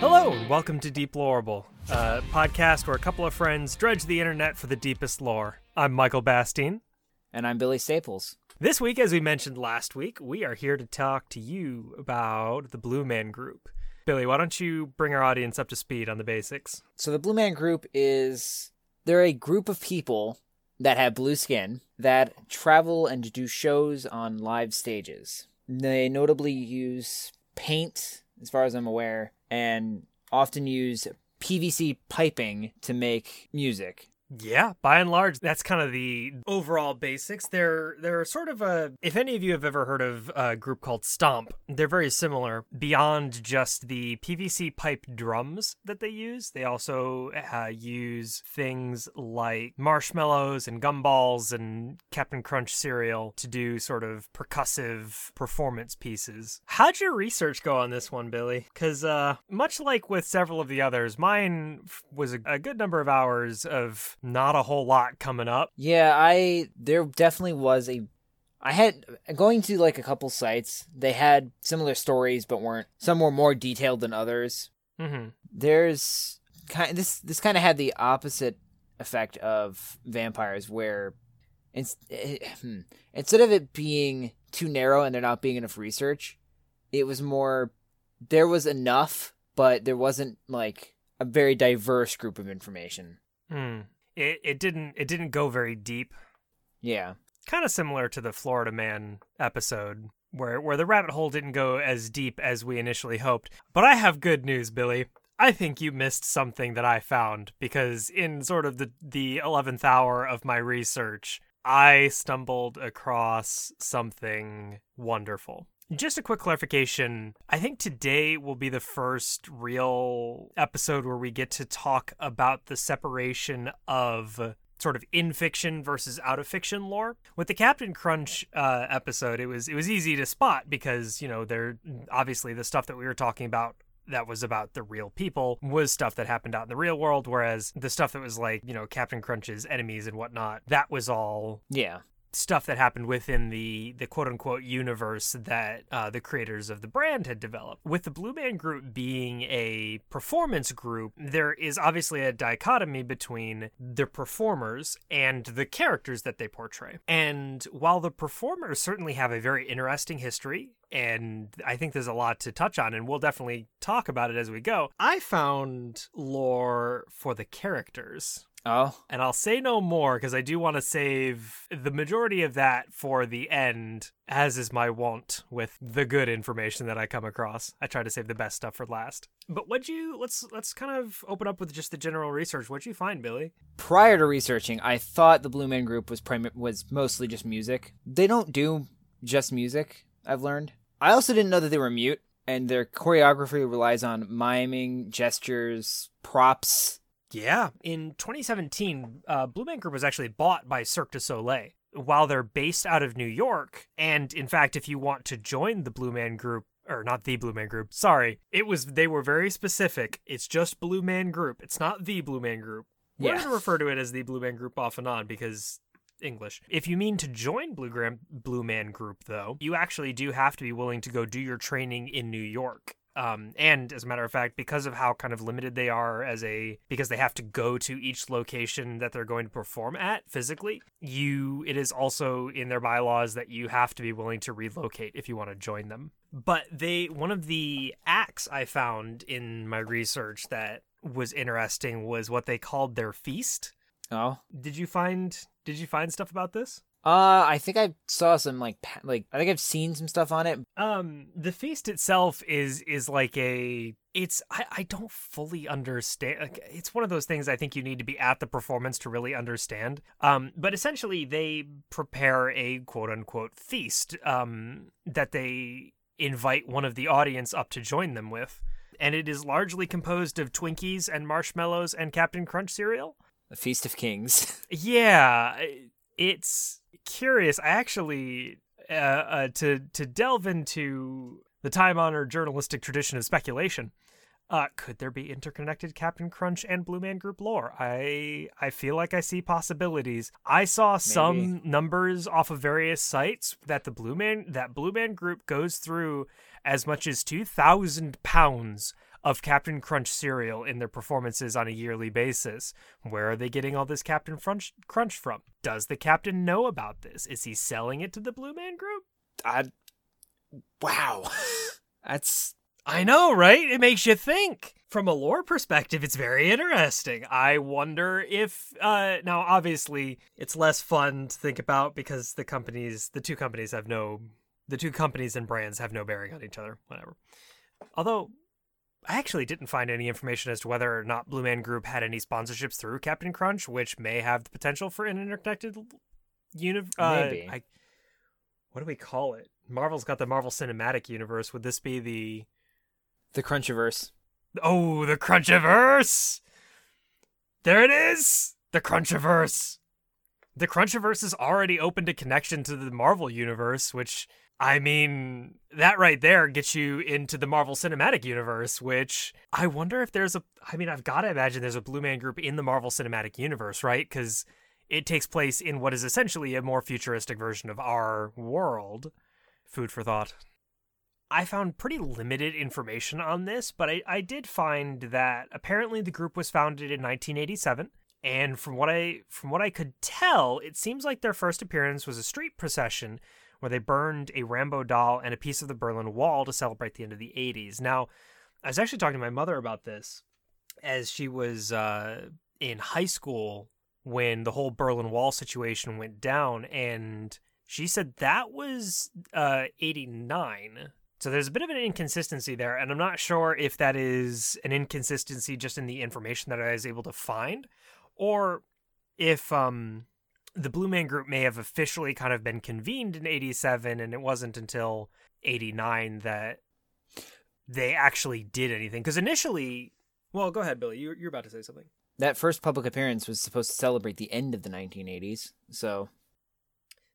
Hello, and welcome to Deep Deplorable, a podcast where a couple of friends dredge the internet for the deepest lore. I'm Michael Bastine. And I'm Billy Staples. This week, as we mentioned last week, we are here to talk to you about the Blue Man Group. Billy, why don't you bring our audience up to speed on the basics? So the Blue Man Group is they're a group of people that have blue skin that travel and do shows on live stages. They notably use paint, as far as I'm aware, and often use PVC piping to make music. Yeah, by and large, that's kind of the overall basics. They're they're sort of a. If any of you have ever heard of a group called Stomp, they're very similar. Beyond just the PVC pipe drums that they use, they also uh, use things like marshmallows and gumballs and Captain Crunch cereal to do sort of percussive performance pieces. How'd your research go on this one, Billy? Because uh, much like with several of the others, mine was a, a good number of hours of not a whole lot coming up. Yeah, I there definitely was a I had going to like a couple sites. They had similar stories, but weren't some were more detailed than others. Mm-hmm. There's kind this this kind of had the opposite effect of vampires, where it's, it, hmm, instead of it being too narrow and there not being enough research, it was more there was enough, but there wasn't like a very diverse group of information. Hmm it, it didn't it didn't go very deep. Yeah. Kind of similar to the Florida Man episode where where the rabbit hole didn't go as deep as we initially hoped. But I have good news, Billy. I think you missed something that I found because in sort of the the 11th hour of my research, I stumbled across something wonderful. Just a quick clarification. I think today will be the first real episode where we get to talk about the separation of sort of in fiction versus out of fiction lore. With the Captain Crunch uh, episode, it was it was easy to spot because you know they're obviously the stuff that we were talking about that was about the real people was stuff that happened out in the real world, whereas the stuff that was like you know Captain Crunch's enemies and whatnot that was all yeah stuff that happened within the the quote unquote universe that uh, the creators of the brand had developed. With the Blue Man Group being a performance group, there is obviously a dichotomy between the performers and the characters that they portray. And while the performers certainly have a very interesting history and I think there's a lot to touch on, and we'll definitely talk about it as we go. I found lore for the characters Oh. And I'll say no more because I do want to save the majority of that for the end, as is my wont with the good information that I come across. I try to save the best stuff for last. But what'd you let's let's kind of open up with just the general research. What'd you find, Billy? Prior to researching, I thought the Blue Man Group was prim- was mostly just music. They don't do just music, I've learned. I also didn't know that they were mute, and their choreography relies on miming, gestures, props, yeah. In 2017, uh, Blue Man Group was actually bought by Cirque du Soleil. While they're based out of New York, and in fact, if you want to join the Blue Man Group, or not the Blue Man Group, sorry, it was they were very specific. It's just Blue Man Group. It's not the Blue Man Group. We're yeah. going to refer to it as the Blue Man Group off and on because English. If you mean to join Blue, Gram- Blue Man Group, though, you actually do have to be willing to go do your training in New York. Um, and as a matter of fact, because of how kind of limited they are as a because they have to go to each location that they're going to perform at physically, you it is also in their bylaws that you have to be willing to relocate if you want to join them. But they one of the acts I found in my research that was interesting was what they called their feast. Oh. Did you find did you find stuff about this? Uh, I think I saw some like like I think I've seen some stuff on it. Um, the feast itself is is like a it's I, I don't fully understand like, it's one of those things i think you need to be at the performance to really understand. Um but essentially they prepare a quote unquote feast um that they invite one of the audience up to join them with. And it is largely composed of twinkies and marshmallows and captain crunch cereal. A feast of kings. Yeah it's curious. I actually uh, uh, to to delve into the time honored journalistic tradition of speculation. Uh, could there be interconnected Captain Crunch and Blue Man Group lore? I I feel like I see possibilities. I saw Maybe. some numbers off of various sites that the Blue Man that Blue Man Group goes through as much as two thousand pounds of Captain Crunch cereal in their performances on a yearly basis. Where are they getting all this Captain Crunch, Crunch from? Does the captain know about this? Is he selling it to the Blue Man Group? I, wow, that's I know, right? It makes you think. From a lore perspective, it's very interesting. I wonder if uh now obviously it's less fun to think about because the companies the two companies have no the two companies and brands have no bearing on each other, whatever. Although I actually didn't find any information as to whether or not Blue Man Group had any sponsorships through Captain Crunch, which may have the potential for an interconnected uni- uh, Maybe. I, what do we call it? Marvel's got the Marvel Cinematic Universe. Would this be the the Crunchiverse. Oh, the Crunchiverse! There it is! The Crunchiverse! The Crunchiverse is already opened a connection to the Marvel Universe, which, I mean, that right there gets you into the Marvel Cinematic Universe, which I wonder if there's a. I mean, I've got to imagine there's a Blue Man Group in the Marvel Cinematic Universe, right? Because it takes place in what is essentially a more futuristic version of our world. Food for thought. I found pretty limited information on this, but I, I did find that apparently the group was founded in 1987, and from what I from what I could tell, it seems like their first appearance was a street procession where they burned a Rambo doll and a piece of the Berlin Wall to celebrate the end of the 80s. Now, I was actually talking to my mother about this as she was uh, in high school when the whole Berlin Wall situation went down, and she said that was uh, 89 so there's a bit of an inconsistency there, and I'm not sure if that is an inconsistency just in the information that I was able to find, or if um, the Blue Man Group may have officially kind of been convened in 87, and it wasn't until 89 that they actually did anything. Because initially, well, go ahead, Billy. You're, you're about to say something. That first public appearance was supposed to celebrate the end of the 1980s. So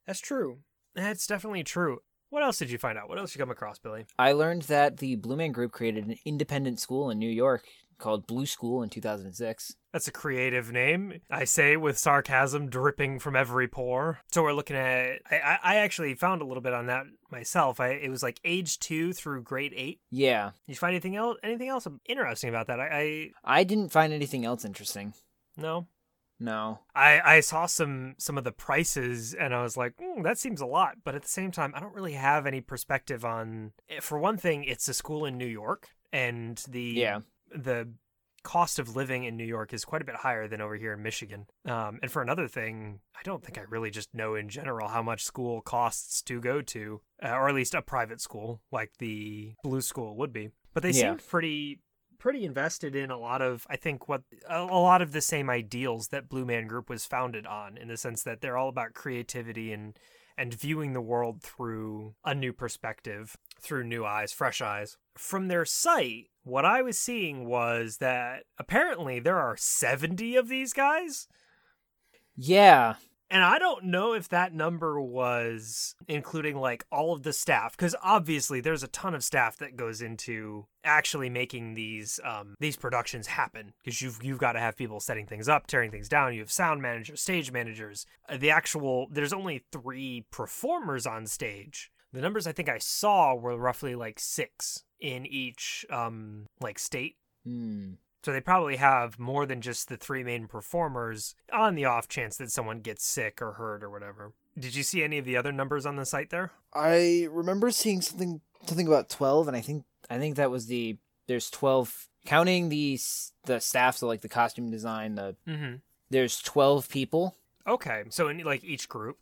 That's true. That's definitely true. What else did you find out? What else you come across, Billy? I learned that the Blue Man Group created an independent school in New York called Blue School in 2006. That's a creative name. I say with sarcasm dripping from every pore. So we're looking at. I, I- actually found a little bit on that myself. I, it was like age two through grade eight. Yeah, Did you find anything else? Anything else interesting about that? I, I I didn't find anything else interesting. no. No. I, I saw some some of the prices and I was like, mm, that seems a lot. But at the same time, I don't really have any perspective on. eh, For one thing, it's a school in New York, and the Yeah. The cost of living in New York is quite a bit higher than over here in Michigan. Um, and for another thing, I don't think I really just know in general how much school costs to go to, uh, or at least a private school like the Blue School would be. But they Yeah. seemed pretty pretty invested in a lot of I think what a, a lot of the same ideals that Blue Man Group was founded on in the sense that they're all about creativity and and viewing the world through a new perspective, through new eyes, fresh eyes. From their site, what I was seeing was that apparently there are 70 of these guys. Yeah. And I don't know if that number was including like all of the staff, because obviously there's a ton of staff that goes into actually making these um, these productions happen. Because you've you've got to have people setting things up, tearing things down. You have sound managers, stage managers. Uh, the actual there's only three performers on stage. The numbers I think I saw were roughly like six in each um, like state. Hmm. So they probably have more than just the three main performers on the off chance that someone gets sick or hurt or whatever. Did you see any of the other numbers on the site there? I remember seeing something something about 12 and I think I think that was the there's 12 counting the the staff so like the costume design the Mm-hmm. there's 12 people. Okay, so in like each group,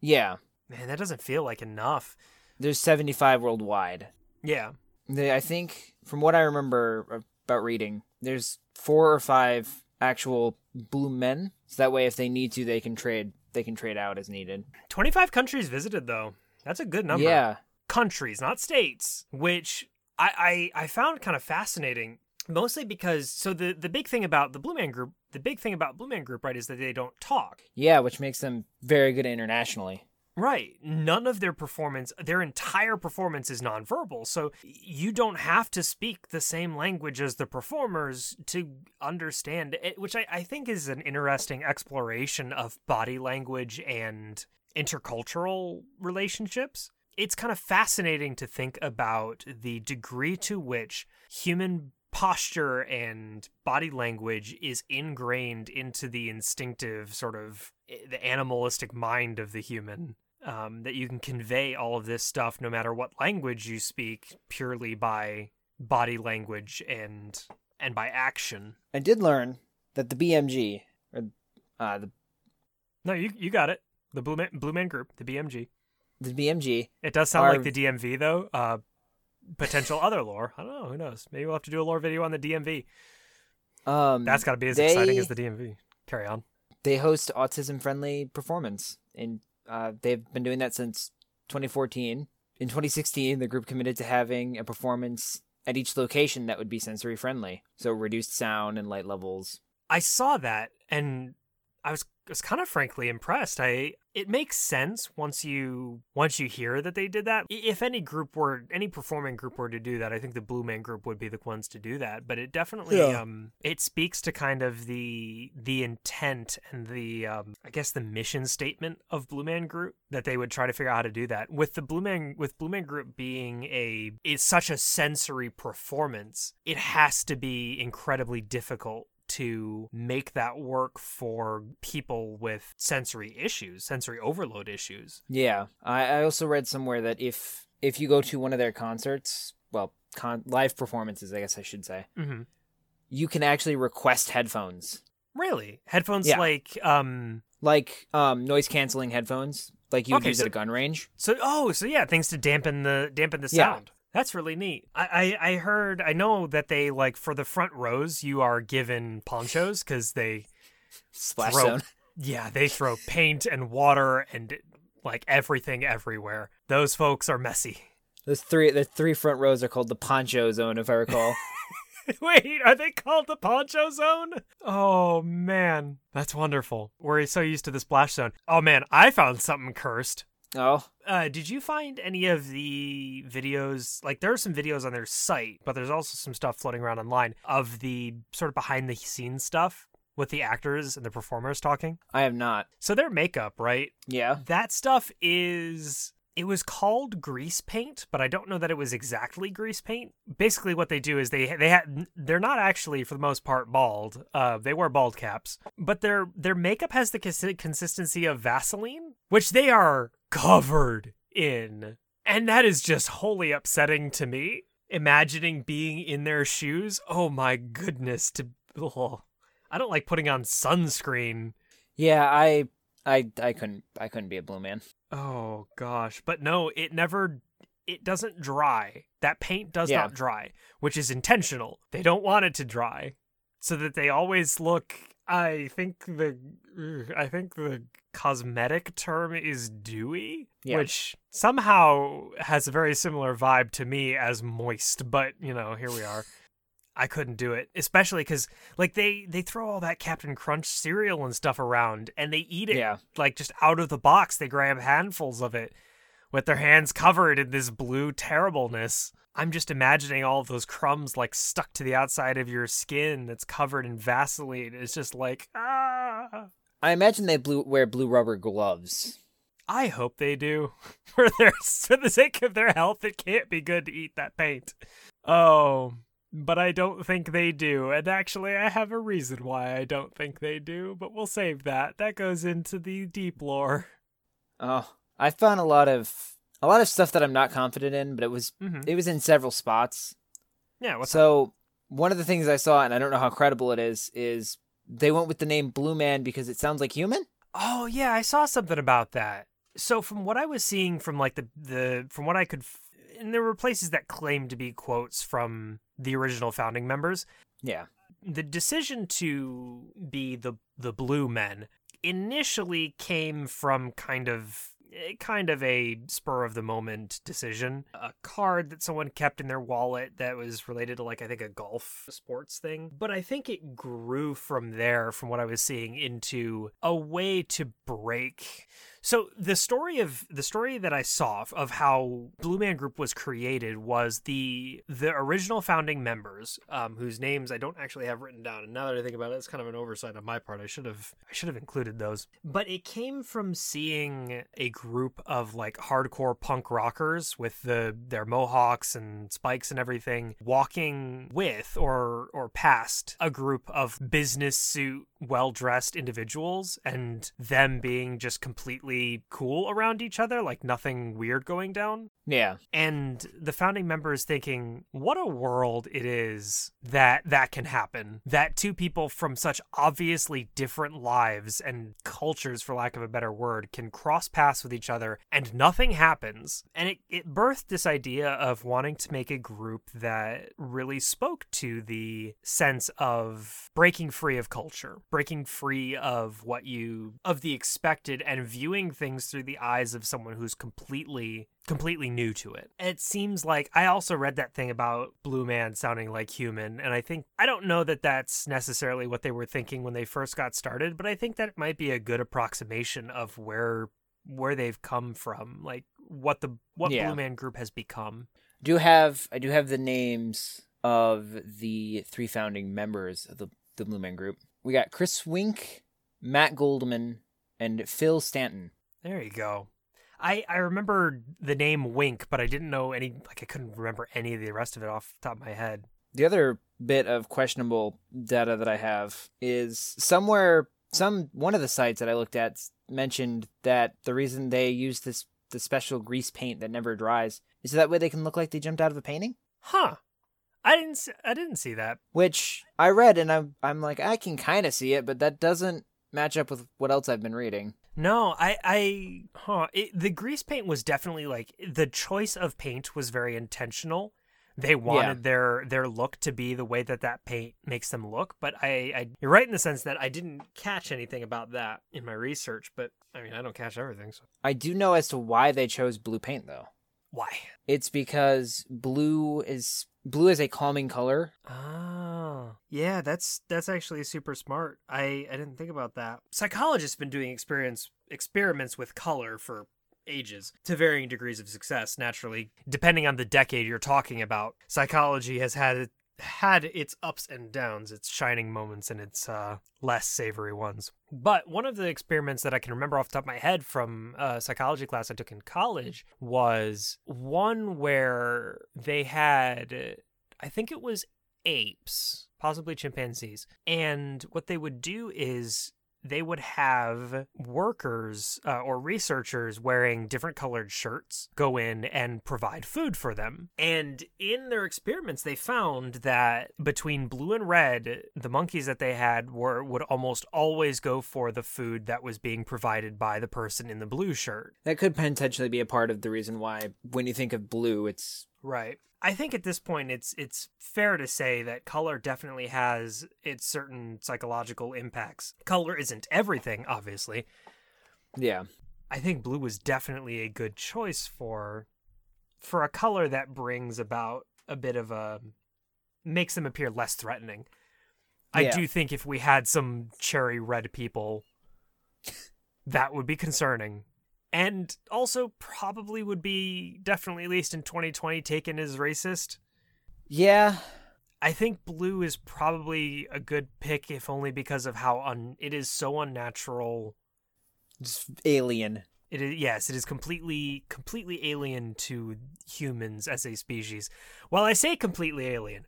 Yeah. Man, that doesn't feel like enough. There's 75 worldwide. Yeah, They, I think from what I remember about reading, there's four or five actual blue men. So that way if they need to they can trade they can trade out as needed. twenty-five countries visited though. That's a good number. Yeah. countries, not states, which I, I, I found kind of fascinating. Mostly because so the the big thing about the Blue Man Group, the big thing about Blue Man Group, right, is that they don't talk. Yeah, which makes them very good internationally. Right. None of their performance, their entire performance is nonverbal. So you don't have to speak the same language as the performers to understand it, which I, I think is an interesting exploration of body language and intercultural relationships. It's kind of fascinating to think about the degree to which human posture and body language is ingrained into the instinctive sort of the animalistic mind of the human um, that you can convey all of this stuff no matter what language you speak purely by body language and and by action. I did learn that the BMG or uh, the no you you got it. The blue man, blue man group the bmg the BMG it does sound Are- like the dmv though. Uh potential other lore. I don't know. Who knows? Maybe we'll have to do a lore video on the dmv um that's got to be as exciting as the dmv carry on they host autism friendly performance and uh, they've been doing that since 2014 in 2016 the group committed to having a performance at each location that would be sensory friendly so reduced sound and light levels. I saw that and I was was kind of frankly impressed. I it makes sense once you once you hear that they did that. If any group were any performing group were to do that, I think the Blue Man group would be the ones to do that. But it definitely Yeah. um it speaks to kind of the the intent and the um I guess the mission statement of Blue Man Group that they would try to figure out how to do that. With the Blue Man with Blue Man Group being a it's such a sensory performance, it has to be incredibly difficult to make that work for people with sensory issues, sensory overload issues. yeah I, I also read somewhere that if if you go to one of their concerts well con- live performances i guess i should say Mm-hmm. you can actually request headphones Really, headphones Yeah. like um. like um, noise canceling headphones like you would Okay, use so- at a gun range So oh, so yeah, things to dampen the dampen the sound. That's really neat. I, I I heard I know that they like for the front rows you are given ponchos because they splash Throw- zone yeah they throw paint and water and like everything everywhere. Those folks are messy. Those three, the three front rows are called the poncho zone, if I recall. Wait, are they called the poncho zone? Oh man, that's wonderful. We're so used to the splash zone. Oh man, I found something cursed. Oh, Uh, did you find any of the videos? Like, there are some videos on their site, but there's also some stuff floating around online of the sort of behind the scenes stuff with the actors and the performers talking. I have not. So their makeup, right? Yeah, That stuff is. It was called grease paint, but I don't know that it was exactly grease paint. Basically, what they do is they they had they're not actually for the most part bald. Uh, they wear bald caps, but their their makeup has the consistency of Vaseline, which they are covered in, and that is just wholly upsetting to me. Imagining being in their shoes, oh my goodness! To ugh. I don't like putting on sunscreen. yeah. I, I, I couldn't. I couldn't be a blue man. Oh gosh, but no, it never it doesn't dry. That paint does Yeah. not dry, which is intentional. They don't want it to dry so that they always look I think the I think the cosmetic term is dewy, Yeah. which somehow has a very similar vibe to me as moist, but you know, here we are. I couldn't do it, especially cuz like they they throw all that Captain Crunch cereal and stuff around and they eat it Yeah, like just out of the box they grab handfuls of it with their hands covered in this blue terribleness i'm just imagining all of those crumbs like stuck to the outside of your skin that's covered in vaseline it's just like ah I imagine they blue wear blue rubber gloves. i hope they do for their for the sake of their health it can't be good to eat that paint oh but I don't think they do. And actually, I have a reason why I don't think they do, but we'll save that. That goes into the deep lore. Oh, I found a lot of a lot of stuff that I'm not confident in, but it was hmm it was in several spots. Yeah, so one of the things I saw, and I don't know how credible it is, is they went with the name Blue Man because it sounds like human. Oh yeah, I saw something about that. So from what I was seeing from like the the from what I could, f- and there were places that claimed to be quotes from the original founding members. Yeah, The decision to be the the Blue Men initially came from kind of Eh, kind of a spur of the moment decision. A card that someone kept in their wallet that was related to like I think a golf sports thing. But I think it grew from there from what I was seeing into a way to break So the story of the story that I saw of how Blue Man Group was created was the the original founding members, um, whose names I don't actually have written down. And now that I think about it, it's kind of an oversight on my part. I should have I should have included those. But it came from seeing a group of like hardcore punk rockers with the their mohawks and spikes and everything walking with or or past a group of business suit well dressed individuals and them being just completely cool around each other, like nothing weird going down. Yeah. And the founding members thinking, what a world it is that that can happen. That two people from such obviously different lives and cultures, for lack of a better word, can cross paths with each other and nothing happens. And it, it birthed this idea of wanting to make a group that really spoke to the sense of breaking free of culture, breaking free of what you, of the expected, and viewing things through the eyes of someone who's completely completely new to it. It seems like I also read that thing about Blue Man sounding like human, and I think I don't know that that's necessarily what they were thinking when they first got started, but I think that might be a good approximation of where where they've come from, like what the what Yeah. Blue Man Group has become. Do have I do have the names of the three founding members of the the Blue Man Group. We got Chris Wink, Matt Goldman, and Phil Stanton. There you go. I, I remember the name Wink, but I didn't know any like I couldn't remember any of the rest of it off the top of my head. The other bit of questionable data that I have is somewhere some one of the sites that I looked at mentioned that the reason they use this the special grease paint that never dries is so that way they can look like they jumped out of a painting. Huh. I didn't s- I didn't see that. Which I read and I'm I'm like I can kind of see it, but that doesn't match up with what else I've been reading. No, I, I, huh. It, the grease paint was definitely like the choice of paint was very intentional. They wanted their their look to be the way that that paint makes them look. But I, I, you're right in the sense that I didn't catch anything about that in my research. But I mean, I don't catch everything. So I do know as to why they chose blue paint though. why? It's because blue is blue is a calming color. Oh, yeah. That's that's actually super smart. I I didn't think about that. Psychologists been doing experience experiments with color for ages to varying degrees of success naturally depending on the decade you're talking about psychology has had had its ups and downs its shining moments and its uh, less savory ones. But one of the experiments that i can remember off the top of my head from a psychology class i took in college was one where they had i think it was apes possibly chimpanzees. And what they would do is they would have workers uh, or researchers wearing different colored shirts go in and provide food for them. And in their experiments, they found that between blue and red, the monkeys that they had were would almost always go for the food that was being provided by the person in the blue shirt. That could potentially be a part of the reason why when you think of blue, it's Right. I think at this point it's it's fair to say that color definitely has its certain psychological impacts. Color isn't everything, obviously. yeah. I think blue was definitely a good choice for for a color that brings about a bit of a makes them appear less threatening. I Yeah. do think if we had some cherry red people that would be concerning. And also probably would be definitely at least in 2020 taken as racist. Yeah. I think blue is probably a good pick if only because of how un- it is so unnatural Just alien. It is yes, it is completely completely alien to humans as a species. While I say completely alien,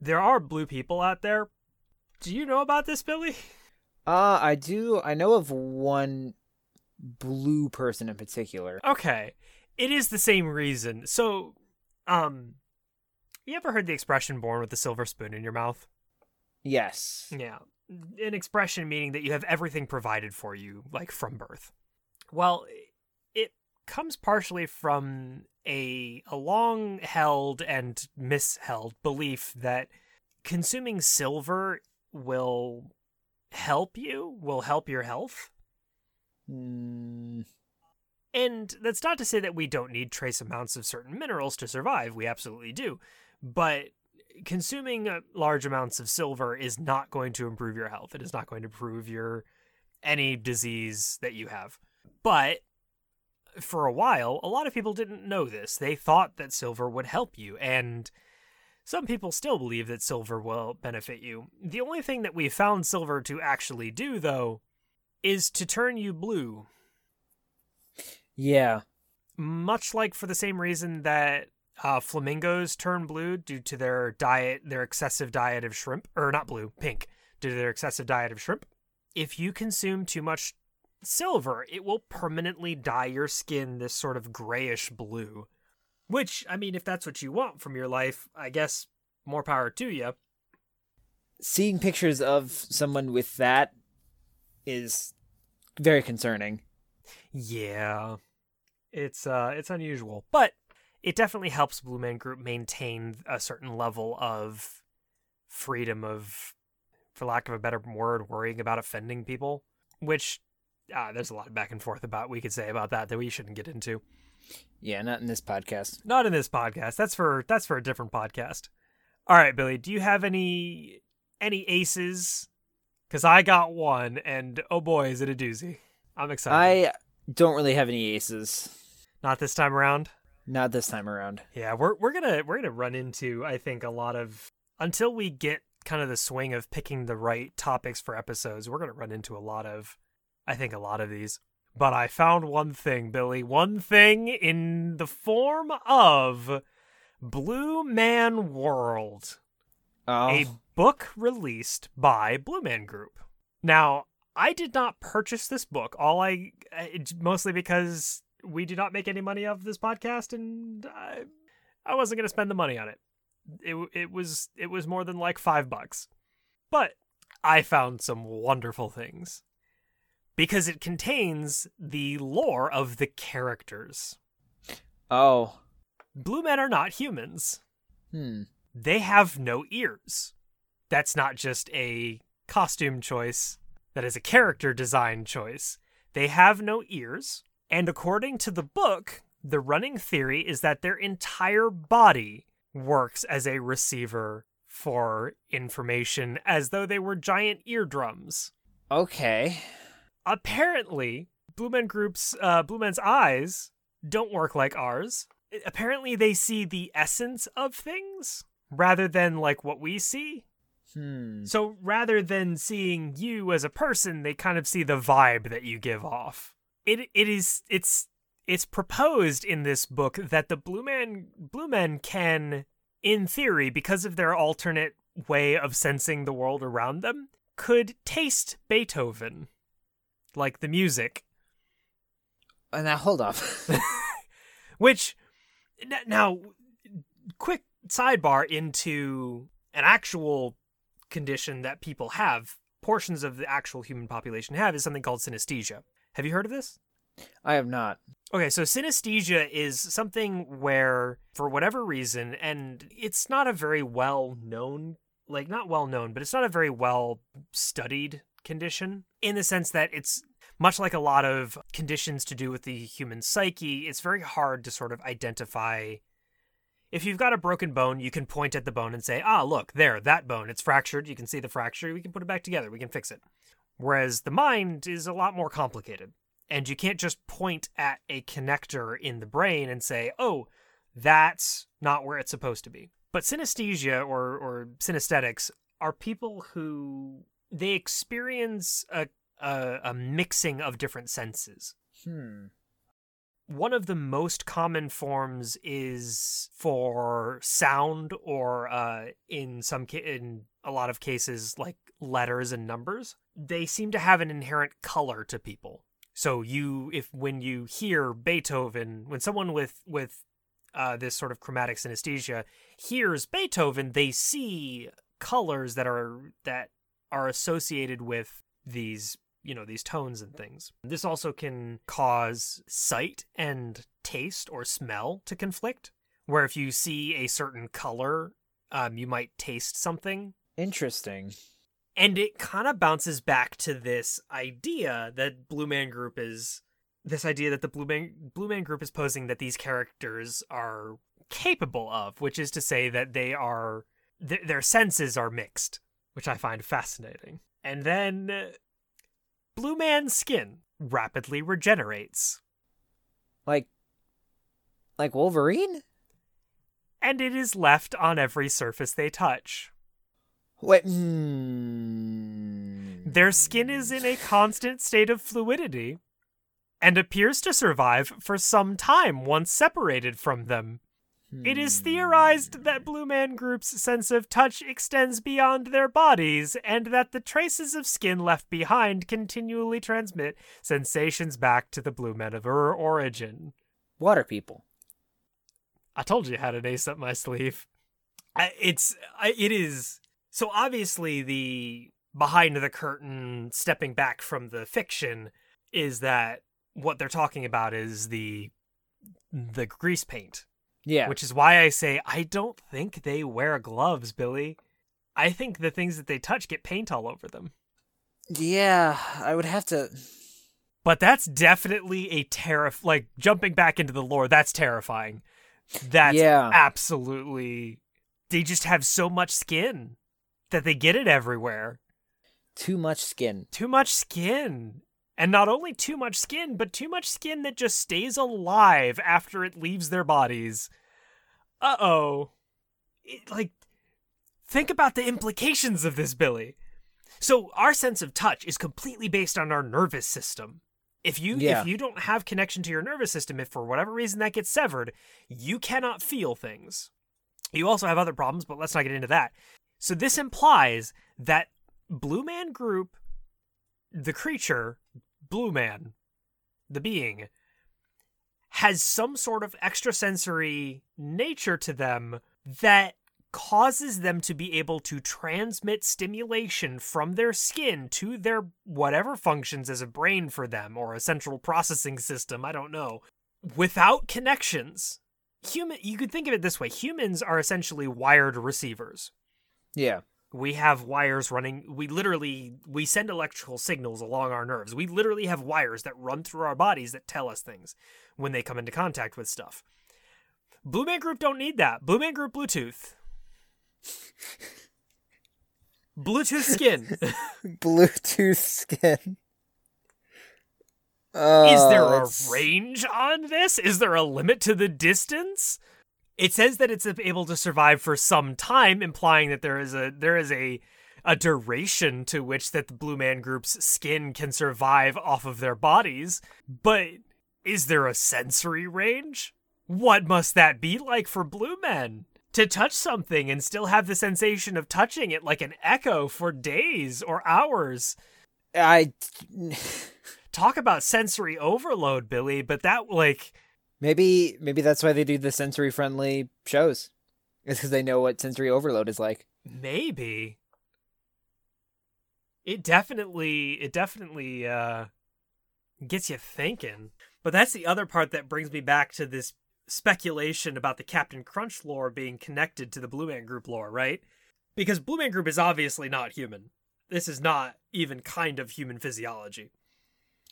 there are blue people out there. Do you know about this, Billy? Uh I do I know of one blue person in particular. Okay. It is the same reason. So, um you ever heard the expression born with a silver spoon in your mouth? Yes. Yeah. An expression meaning that you have everything provided for you, like from birth. Well, it comes partially from a, a long held and misheld belief that consuming silver will help you, will help your health. Mm, And that's not to say that we don't need trace amounts of certain minerals to survive. We absolutely do. But consuming uh, large amounts of silver is not going to improve your health. It is not going to improve your any disease that you have. But for a while, a lot of people didn't know this. They thought that silver would help you, and some people still believe that silver will benefit you. The only thing that we found silver to actually do, though, is to turn you blue. Yeah. Much like for the same reason that uh, flamingos turn blue due to their diet, their excessive diet of shrimp, or not blue, pink, due to their excessive diet of shrimp. If you consume too much silver, it will permanently dye your skin this sort of grayish blue. Which, I mean, if that's what you want from your life, I guess more power to you. Seeing pictures of someone with that is very concerning. Yeah. It's uh it's unusual, but it definitely helps Blue Man Group maintain a certain level of freedom of for lack of a better word worrying about offending people, which uh, there's a lot of back and forth about we could say about that that we shouldn't get into. Yeah, not in this podcast. Not in this podcast. That's for that's for a different podcast. All right, Billy, do you have any any aces? Cuz I got one and oh boy, is it a doozy. I'm excited. I don't really have any aces. Not this time around. Not this time around. Yeah, we're we're going to we're to run into I think a lot of until we get kind of the swing of picking the right topics for episodes, we're going to run into a lot of I think a lot of these. But I found one thing, Billy. One thing in the form of Blue Man World, Oh. a book released by Blue Man Group. Now, I did not purchase this book. All I mostly because we do not make any money off this podcast, and I, I wasn't going to spend the money on it. It it was it was more than like five bucks, but I found some wonderful things because it contains the lore of the characters. oh. Blue men are not humans. Hmm. They have no ears. That's not just a costume choice, that is a character design choice. They have no ears, and according to the book, the running theory is that their entire body works as a receiver for information as though they were giant eardrums. Okay. apparently blue men group's uh blue men's eyes don't work like ours apparently they see the essence of things rather than like what we see Hmm. so rather than seeing you as a person they kind of see the vibe that you give off it it is it's it's proposed in this book that the blue man blue men can in theory because of their alternate way of sensing the world around them could taste beethoven like the music Uh, now hold up. which now quick sidebar into an actual condition that people have portions of the actual human population have is something called synesthesia have you heard of this I have not. Okay, so synesthesia is something where, for whatever reason, and it's not a very well known, like, not well known, but it's not a very well studied condition in the sense that it's much like a lot of conditions to do with the human psyche, it's very hard to sort of identify. If you've got a broken bone, you can point at the bone and say, ah, look, there, that bone, it's fractured. You can see the fracture. We can put it back together. We can fix it. Whereas the mind is a lot more complicated and you can't just point at a connector in the brain and say, "Oh, that's not where it's supposed to be." But synesthesia or or synesthetics are people who they experience a a, a mixing of different senses. Hmm. One of the most common forms is for sound, or uh, in some ca- in a lot of cases, like letters and numbers. They seem to have an inherent color to people. So you, if when you hear Beethoven, when someone with with uh, this sort of chromatic synesthesia hears Beethoven, they see colors that are that are associated with these you know these tones and things. This also can cause sight and taste or smell to conflict. Where if you see a certain color, um, you might taste something Interesting. and it kind of bounces back to this idea that Blue Man Group is this idea that the Blue Man Blue Man Group is posing that these characters are capable of, which is to say that they are th- their senses are mixed, which I find fascinating. And then Blue Man's skin rapidly regenerates. Like like Wolverine? And it is left on every surface they touch. Wait. Mm, Their skin is in a constant state of fluidity and appears to survive for some time once separated from them. It is theorized that Blue Man Group's sense of touch extends beyond their bodies, and that the traces of skin left behind continually transmit sensations back to the Blue Men of Ur origin. water people. I told you I had an ace up my sleeve. I, it's I, it is so obviously the behind the curtain, stepping back from the fiction, is that what they're talking about is the the grease paint Yeah. which is why I say I don't think they wear gloves, Billy. I think the things that they touch get paint all over them. yeah, I would have to But that's definitely a terrif like jumping back into the lore, that's terrifying. That's Yeah. absolutely they just have so much skin that they get it everywhere. too much skin. Too much skin. And not only too much skin, but too much skin that just stays alive after it leaves their bodies. Uh oh. Like, think about the implications of this, Billy. So, our sense of touch is completely based on our nervous system. If you Yeah. if you don't have connection to your nervous system, if for whatever reason that gets severed, you cannot feel things. You also have other problems, but let's not get into that. So this implies that Blue Man Group, the creature, Blue Man, the being, has some sort of extrasensory nature to them that causes them to be able to transmit stimulation from their skin to their whatever functions as a brain for them or a central processing system, I don't know, without connections. Human you could think of it this way, humans are essentially wired receivers Yeah. We have wires running we literally we send electrical signals along our nerves. We literally have wires that run through our bodies that tell us things when they come into contact with stuff. Blue man group don't need that. Blue man group bluetooth. Bluetooth skin. Bluetooth skin. is Oh, there a range on this? Is there a limit to the distance it says that it's able to survive for some time implying that there is a there is a a duration to which that the blue man group's skin can survive off of their bodies. But is there a sensory range? What must that be like for blue men? To touch something and still have the sensation of touching it like an echo for days or hours. I talk about sensory overload billy but that like maybe maybe that's why they do the sensory friendly shows. It's because they know what sensory overload is like. Maybe. It definitely it definitely uh gets you thinking. But that's the other part that brings me back to this speculation about the Captain Crunch lore being connected to the Blue Man Group lore, right? Because Blue Man Group is obviously not human. This is not even kind of human physiology.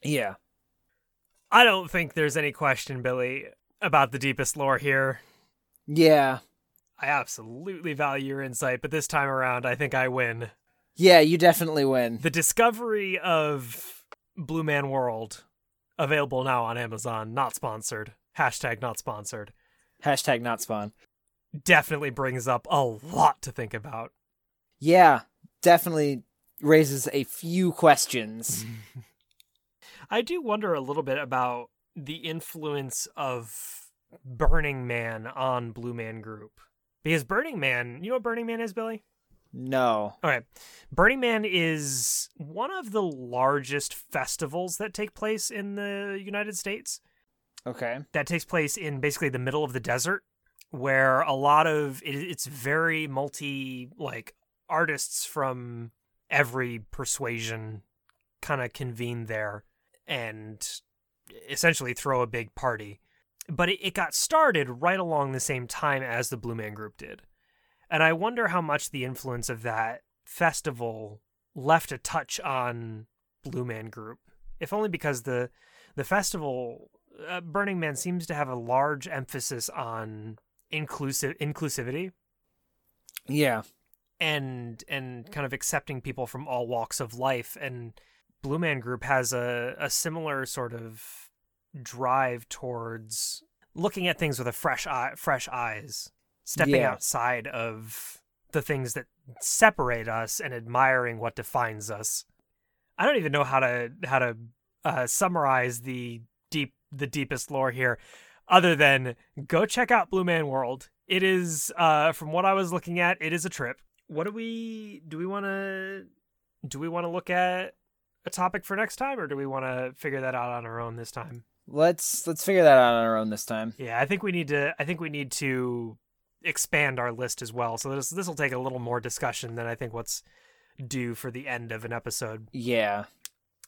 Yeah. I don't think there's any question, Billy, about the deepest lore here. Yeah. I absolutely value your insight, but this time around I think I win. Yeah, you definitely win. The discovery of Blue Man World, available now on Amazon, not sponsored. Hashtag not sponsored. Hashtag not spawn. Definitely brings up a lot to think about. Yeah, definitely raises a few questions. I do wonder a little bit about the influence of Burning Man on Blue Man Group. Because Burning Man, you know what Burning Man is, Billy? No. All right. Burning Man is one of the largest festivals that take place in the United States. Okay. that takes place in basically the middle of the desert where a lot of it, it's very multi like artists from every persuasion kind of convene there and essentially throw a big party. But it, it got started right along the same time as the blue man group did. And i wonder how much the influence of that festival left a touch on blue man group. If only because the the festival uh, Burning Man seems to have a large emphasis on inclusive inclusivity. Yeah. and and kind of accepting people from all walks of life. And Blue Man Group has a a similar sort of drive towards looking at things with a fresh eye, fresh eyes, stepping Yeah. outside of the things that separate us and admiring what defines us. I don't even know how to how to uh, summarize the deep the deepest lore here, other than go check out Blue Man World. It is, uh, from what I was looking at, it is a trip. What do we do? We want to do we want to look at a topic for next time, or do we want to figure that out on our own this time? Let's let's figure that out on our own this time. Yeah, I think we need to. I think we need to expand our list as well. So this this will take a little more discussion than I think what's due for the end of an episode. Yeah.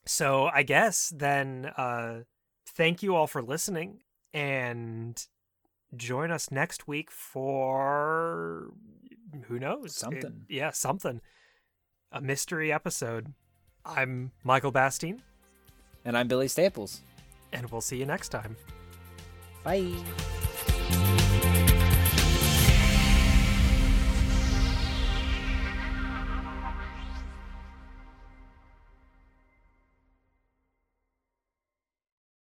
So I guess then, uh, thank you all for listening, and join us next week for who knows Something. It- yeah, something. A mystery episode. I'm Michael Bastine, And I'm Billy Staples. and we'll see you next time. Bye.